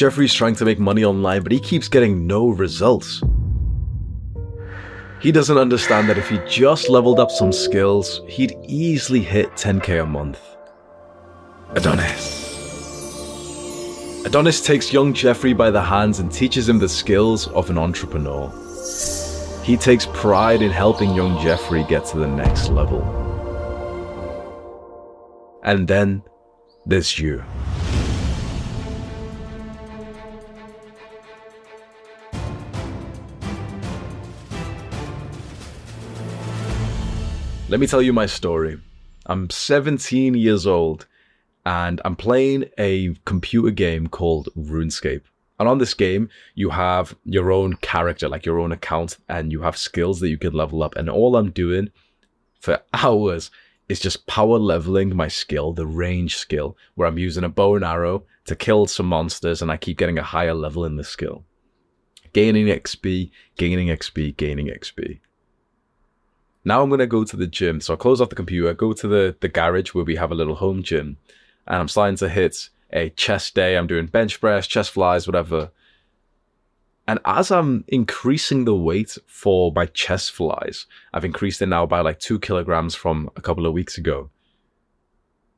Jeffrey's trying to make money online, but he keeps getting no results. He doesn't understand that if he just leveled up some skills, he'd easily hit 10k a month. Adonis. Adonis takes young Jeffrey by the hands and teaches him the skills of an entrepreneur. He takes pride in helping young Jeffrey get to the next level. And then there's you. Let me tell you my story. I'm 17 years old and I'm playing a computer game called RuneScape. And on this game, you have your own character, like your own account, and you have skills that you can level up. And all I'm doing for hours is just power leveling my skill, the range skill, where I'm using a bow and arrow to kill some monsters and I keep getting a higher level in the skill. Gaining XP, gaining XP, gaining XP. Now I'm going to go to the gym. So I close off the computer, go to the, the garage where we have a little home gym, and I'm starting to hit a chest day. I'm doing bench press, chest flies, whatever. And as I'm increasing the weight for my chest flies, I've increased it now by like two kilograms from a couple of weeks ago.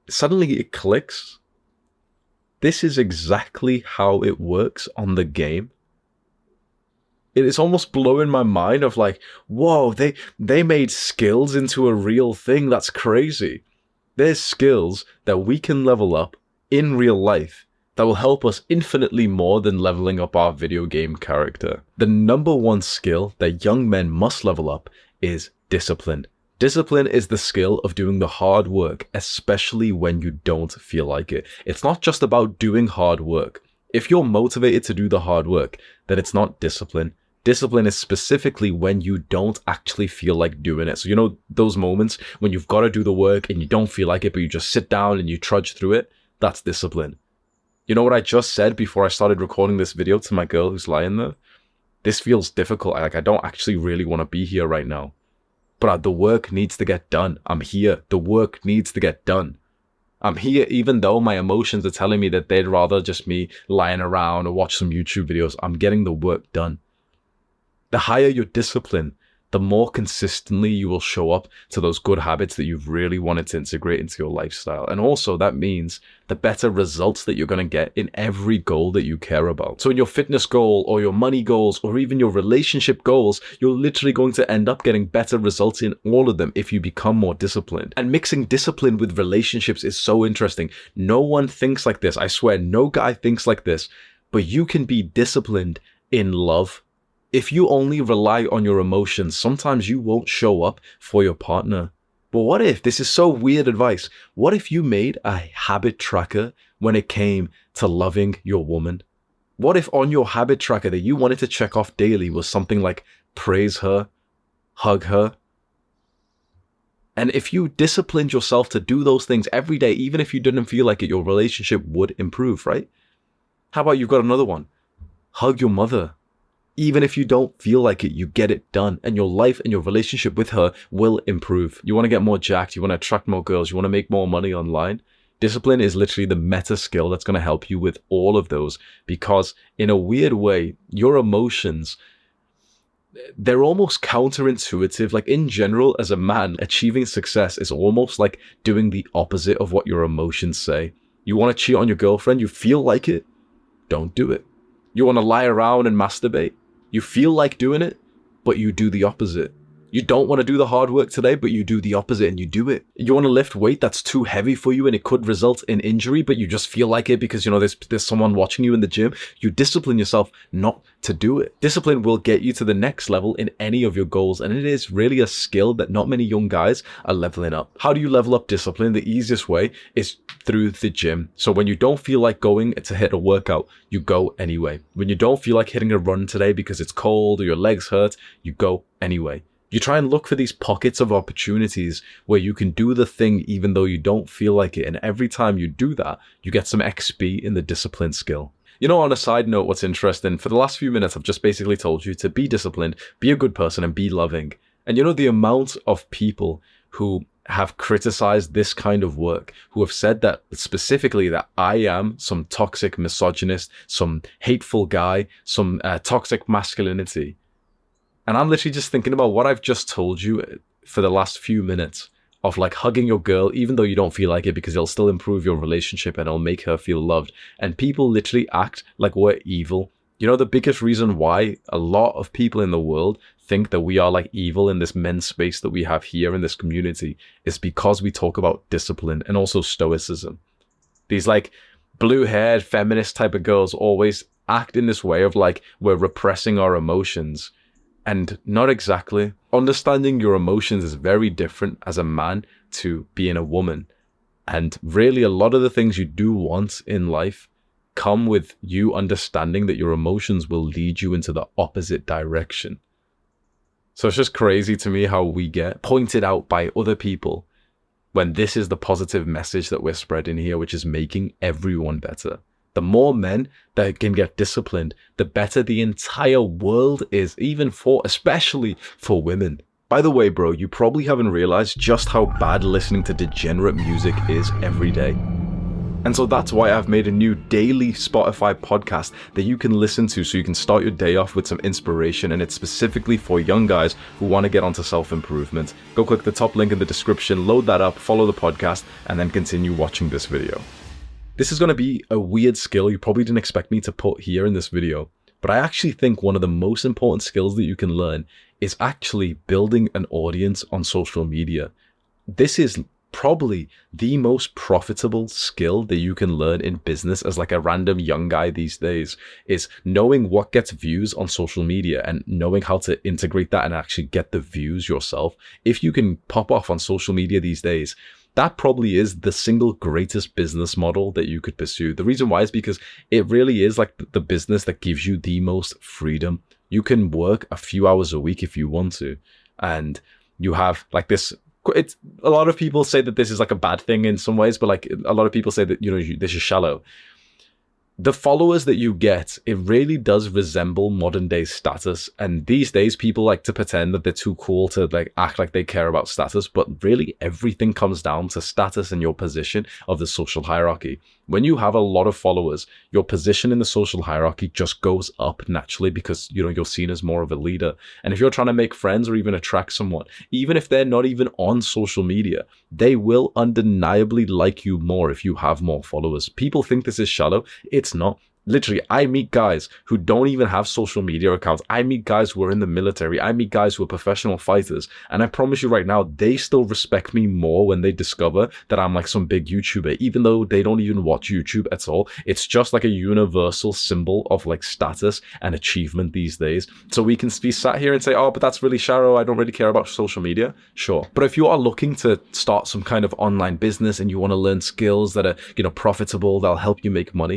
Suddenly it clicks. This is exactly how it works on the game it is almost blowing my mind of like whoa they they made skills into a real thing that's crazy there's skills that we can level up in real life that will help us infinitely more than leveling up our video game character the number one skill that young men must level up is discipline Discipline is the skill of doing the hard work, especially when you don't feel like it. It's not just about doing hard work. If you're motivated to do the hard work, then it's not discipline. Discipline is specifically when you don't actually feel like doing it. So, you know, those moments when you've got to do the work and you don't feel like it, but you just sit down and you trudge through it. That's discipline. You know what I just said before I started recording this video to my girl who's lying there? This feels difficult. Like, I don't actually really want to be here right now. But the work needs to get done. I'm here. The work needs to get done. I'm here even though my emotions are telling me that they'd rather just me lying around or watch some YouTube videos. I'm getting the work done the higher your discipline, the more consistently you will show up to those good habits that you've really wanted to integrate into your lifestyle. And also, that means the better results that you're going to get in every goal that you care about. So, in your fitness goal, or your money goals, or even your relationship goals, you're literally going to end up getting better results in all of them if you become more disciplined. And mixing discipline with relationships is so interesting. No one thinks like this. I swear, no guy thinks like this. But you can be disciplined in love if you only rely on your emotions, sometimes you won't show up for your partner. But what if, this is so weird advice, what if you made a habit tracker when it came to loving your woman? What if on your habit tracker that you wanted to check off daily was something like praise her, hug her, And if you disciplined yourself to do those things every day, even if you didn't feel like it, your relationship would improve, right? How about you've got another one? Hug your mother. Even if you don't feel like it, you get it done and your life and your relationship with her will improve. You want to get more jacked. You want to attract more girls. You want to make more money online. Discipline is literally the meta skill that's going to help you with all of those because in a weird way, your emotions they're almost counterintuitive. Like in general, as a man, achieving success is almost like doing the opposite of what your emotions say. You want to cheat on your girlfriend, you feel like it, don't do it. You want to lie around and masturbate, you feel like doing it, but you do the opposite. You don't want to do the hard work today, but you do the opposite and you do it. You want to lift weight that's too heavy for you and it could result in injury, but you just feel like it because, you know, there's, there's someone watching you in the gym. You discipline yourself not to do it. Discipline will get you to the next level in any of your goals. And it is really a skill that not many young guys are leveling up. How do you level up discipline? The easiest way is through the gym. So when you don't feel like going to hit a workout, you go anyway. When you don't feel like hitting a run today because it's cold or your legs hurt, you go anyway. You try and look for these pockets of opportunities where you can do the thing even though you don't feel like it. And every time you do that, you get some XP in the discipline skill. You know, on a side note, what's interesting, for the last few minutes, I've just basically told you to be disciplined, be a good person, and be loving. And you know, the amount of people who have criticized this kind of work, who have said that specifically that I am some toxic misogynist, some hateful guy, some uh, toxic masculinity. And I'm literally just thinking about what I've just told you for the last few minutes of like hugging your girl, even though you don't feel like it, because it'll still improve your relationship and it'll make her feel loved. And people literally act like we're evil. You know, the biggest reason why a lot of people in the world think that we are like evil in this men's space that we have here in this community is because we talk about discipline and also stoicism. These like blue haired feminist type of girls always act in this way of like we're repressing our emotions and not exactly. Understanding your emotions is very different as a man to being a woman. And really, a lot of the things you do want in life come with you understanding that your emotions will lead you into the opposite direction. So it's just crazy to me how we get pointed out by other people when this is the positive message that we're spreading here, which is making everyone better. The more men that can get disciplined, the better the entire world is, even for, especially for women. By the way, bro, you probably haven't realized just how bad listening to degenerate music is every day. And so that's why I've made a new daily Spotify podcast that you can listen to so you can start your day off with some inspiration. And it's specifically for young guys who want to get onto self improvement. Go click the top link in the description, load that up, follow the podcast, and then continue watching this video. This is going to be a weird skill you probably didn't expect me to put here in this video, but I actually think one of the most important skills that you can learn is actually building an audience on social media. This is probably the most profitable skill that you can learn in business as like a random young guy these days is knowing what gets views on social media and knowing how to integrate that and actually get the views yourself. If you can pop off on social media these days, that probably is the single greatest business model that you could pursue. The reason why is because it really is like the business that gives you the most freedom. You can work a few hours a week if you want to, and you have like this. It's a lot of people say that this is like a bad thing in some ways, but like a lot of people say that you know this is shallow the followers that you get, it really does resemble modern day status. And these days, people like to pretend that they're too cool to like act like they care about status, but really everything comes down to status and your position of the social hierarchy. When you have a lot of followers, your position in the social hierarchy just goes up naturally because, you know, you're seen as more of a leader. And if you're trying to make friends or even attract someone, even if they're not even on social media, they will undeniably like you more if you have more followers. People think this is shallow. It's not. Literally, I meet guys who don't even have social media accounts. I meet guys who are in the military. I meet guys who are professional fighters. And I promise you right now, they still respect me more when they discover that I'm like some big YouTuber, even though they don't even watch YouTube at all. It's just like a universal symbol of like status and achievement these days. So we can be sat here and say, oh, but that's really shallow. I don't really care about social media. Sure. But if you are looking to start some kind of online business and you want to learn skills that are, you know, profitable, that'll help you make money,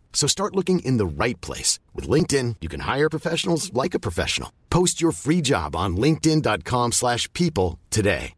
So start looking in the right place. With LinkedIn, you can hire professionals like a professional. Post your free job on linkedin.com slash people today.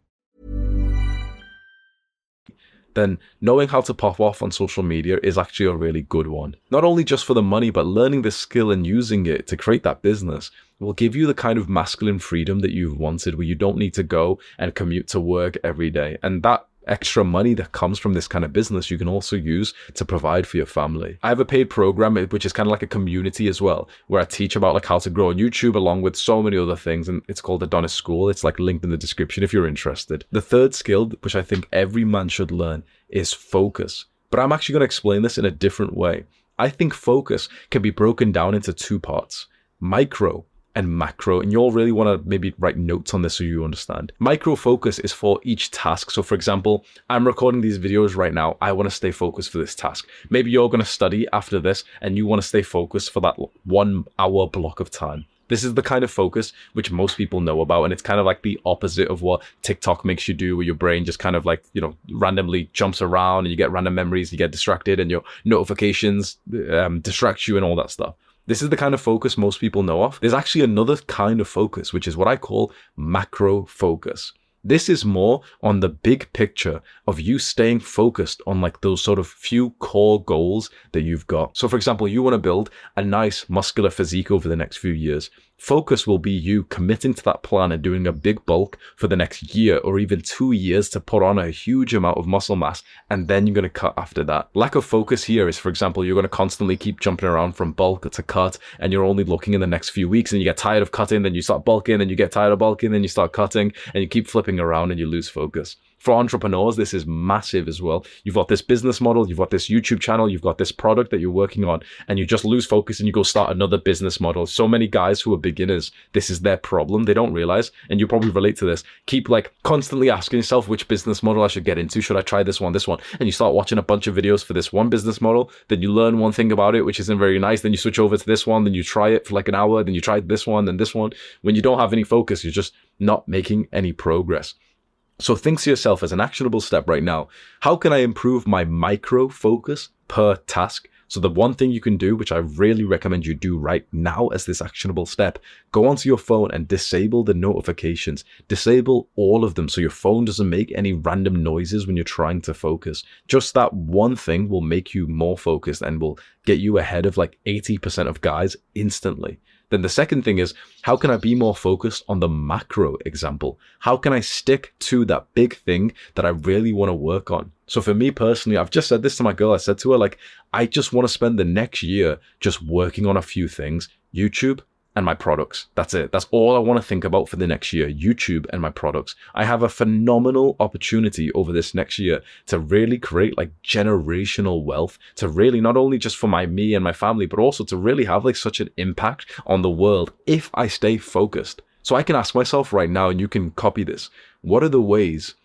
then knowing how to pop off on social media is actually a really good one. Not only just for the money, but learning this skill and using it to create that business will give you the kind of masculine freedom that you've wanted where you don't need to go and commute to work every day. And that extra money that comes from this kind of business you can also use to provide for your family. I have a paid program eh, which is kind of like a community as well where I teach about like how to grow on YouTube along with so many other things and it's called Adonis School. It's like linked in the description if you're interested. The third skill which I think every man should learn is focus. But I'm actually going to explain this in a different way. I think focus can be broken down into two parts. Micro and macro. And you'll really want to maybe write notes on this so you understand. Micro focus is for each task. So, for example, I'm recording these videos right now. I want to stay focused for this task. Maybe you're going to study after this and you want to stay focused for that one hour block of time. This is the kind of focus which most people know about, and it's kind of like the opposite of what TikTok makes you do, where your brain just kind of like, you know, randomly jumps around and you get random memories, you get distracted, and your notifications um, distract you and all that stuff. This is the kind of focus most people know of. There's actually another kind of focus, which is what I call macro focus. This is more on the big picture of you staying focused on like those sort of few core goals that you've got. So, for example, you want to build a nice muscular physique over the next few years. Focus will be you committing to that plan and doing a big bulk for the next year or even two years to put on a huge amount of muscle mass, and then you're going to cut after that. Lack of focus here is, for example, you're going to constantly keep jumping around from bulk to cut, and you're only looking in the next few weeks, and you get tired of cutting, then you start bulking, then you get tired of bulking, then you start cutting, and you keep flipping around and you lose focus for entrepreneurs, this is massive as well. You've got this business model, you've got this YouTube channel, you've got this product that you're working on, and you just lose focus and you go start another business model. So many guys who are beginners, this is their problem. They don't realize, and you probably relate to this. Keep like constantly asking yourself which business model I should get into. Should I try this one, this one? And you start watching a bunch of videos for this one business model. Then you learn one thing about it, which isn't very nice. Then you switch over to this one. Then you try it for like an hour. Then you try this one, then this one. When you don't have any focus, you're just not making any progress. So think to yourself as an actionable step right now, how can I improve my micro focus per task? So the one thing you can do, which I really recommend you do right now as this actionable step, go onto your phone and disable the notifications. Disable all of them so your phone doesn't make any random noises when you're trying to focus. Just that one thing will make you more focused and will get you ahead of like 80% of guys instantly. Then the second thing is, how can I be more focused on the macro example? How can I stick to that big thing that I really want to work on? So for me personally, I've just said this to my girl. I said to her, like, I just want to spend the next year just working on a few things. YouTube, and my products. That's it. That's all I want to think about for the next year YouTube and my products. I have a phenomenal opportunity over this next year to really create like generational wealth, to really not only just for my me and my family, but also to really have like such an impact on the world if I stay focused. So I can ask myself right now, and you can copy this what are the ways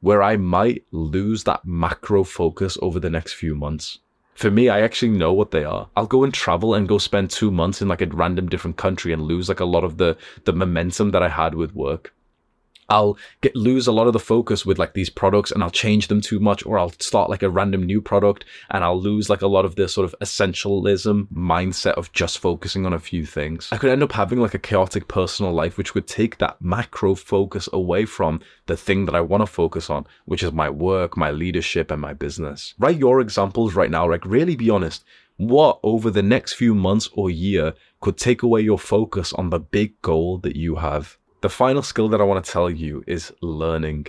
where I might lose that macro focus over the next few months? For me, I actually know what they are. I'll go and travel and go spend two months in like a random different country and lose like a lot of the the momentum that I had with work. I'll get lose a lot of the focus with like these products and I'll change them too much or I'll start like a random new product and I'll lose like a lot of this sort of essentialism mindset of just focusing on a few things. I could end up having like a chaotic personal life which would take that macro focus away from the thing that I want to focus on, which is my work, my leadership and my business. Write your examples right now, like really be honest. What over the next few months or year could take away your focus on the big goal that you have? The final skill that I want to tell you is learning.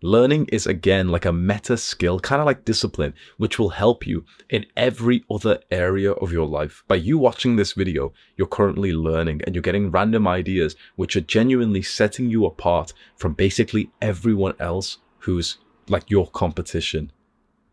Learning is again like a meta skill, kind of like discipline, which will help you in every other area of your life. By you watching this video, you're currently learning and you're getting random ideas which are genuinely setting you apart from basically everyone else who's like your competition.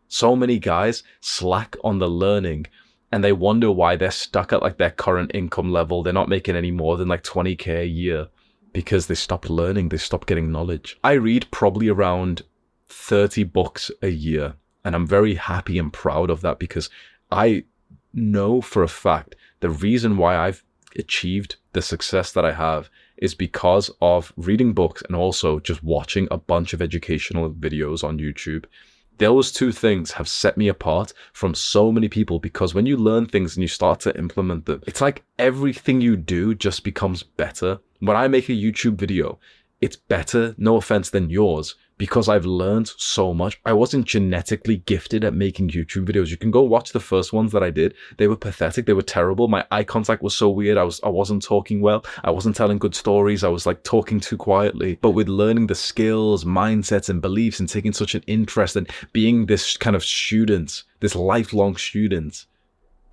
So many guys slack on the learning and they wonder why they're stuck at like their current income level. They're not making any more than like 20k a year because they stopped learning, they stopped getting knowledge. I read probably around 30 books a year, and I'm very happy and proud of that because I know for a fact the reason why I've achieved the success that I have is because of reading books and also just watching a bunch of educational videos on YouTube. Those two things have set me apart from so many people because when you learn things and you start to implement them, it's like everything you do just becomes better when I make a YouTube video, it's better, no offense, than yours because I've learned so much. I wasn't genetically gifted at making YouTube videos. You can go watch the first ones that I did. They were pathetic. They were terrible. My eye contact was so weird. I was I wasn't talking well. I wasn't telling good stories. I was like talking too quietly. But with learning the skills, mindsets and beliefs and taking such an interest and being this kind of student, this lifelong student,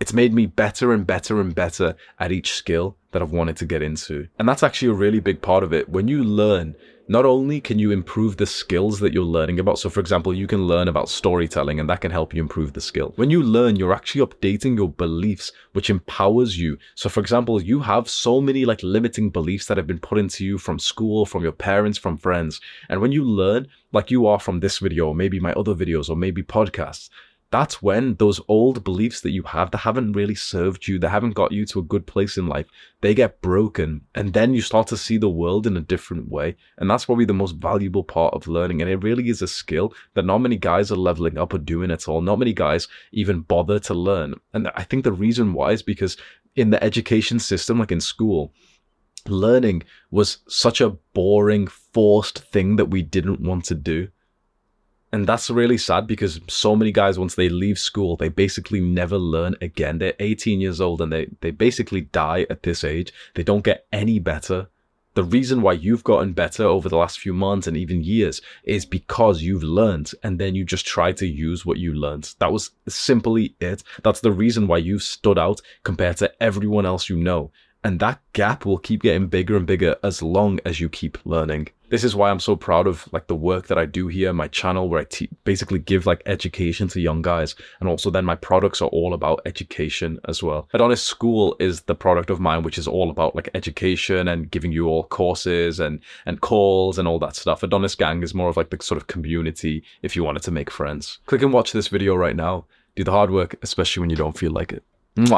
it's made me better and better and better at each skill that I've wanted to get into. And that's actually a really big part of it. When you learn, not only can you improve the skills that you're learning about, so for example, you can learn about storytelling and that can help you improve the skill. When you learn, you're actually updating your beliefs, which empowers you. So for example, you have so many like limiting beliefs that have been put into you from school, from your parents, from friends. And when you learn, like you are from this video, or maybe my other videos, or maybe podcasts, that's when those old beliefs that you have that haven't really served you, that haven't got you to a good place in life, they get broken. And then you start to see the world in a different way. And that's probably the most valuable part of learning. And it really is a skill that not many guys are leveling up or doing at all. Not many guys even bother to learn. And I think the reason why is because in the education system, like in school, learning was such a boring, forced thing that we didn't want to do. And that's really sad because so many guys, once they leave school, they basically never learn again. They're 18 years old and they, they basically die at this age. They don't get any better. The reason why you've gotten better over the last few months and even years is because you've learned and then you just try to use what you learned. That was simply it. That's the reason why you've stood out compared to everyone else you know. And that gap will keep getting bigger and bigger as long as you keep learning. This is why I'm so proud of like the work that I do here, my channel where I te- basically give like education to young guys. And also then my products are all about education as well. Adonis School is the product of mine, which is all about like education and giving you all courses and, and calls and all that stuff. Adonis Gang is more of like the sort of community if you wanted to make friends. Click and watch this video right now. Do the hard work, especially when you don't feel like it. Mwah.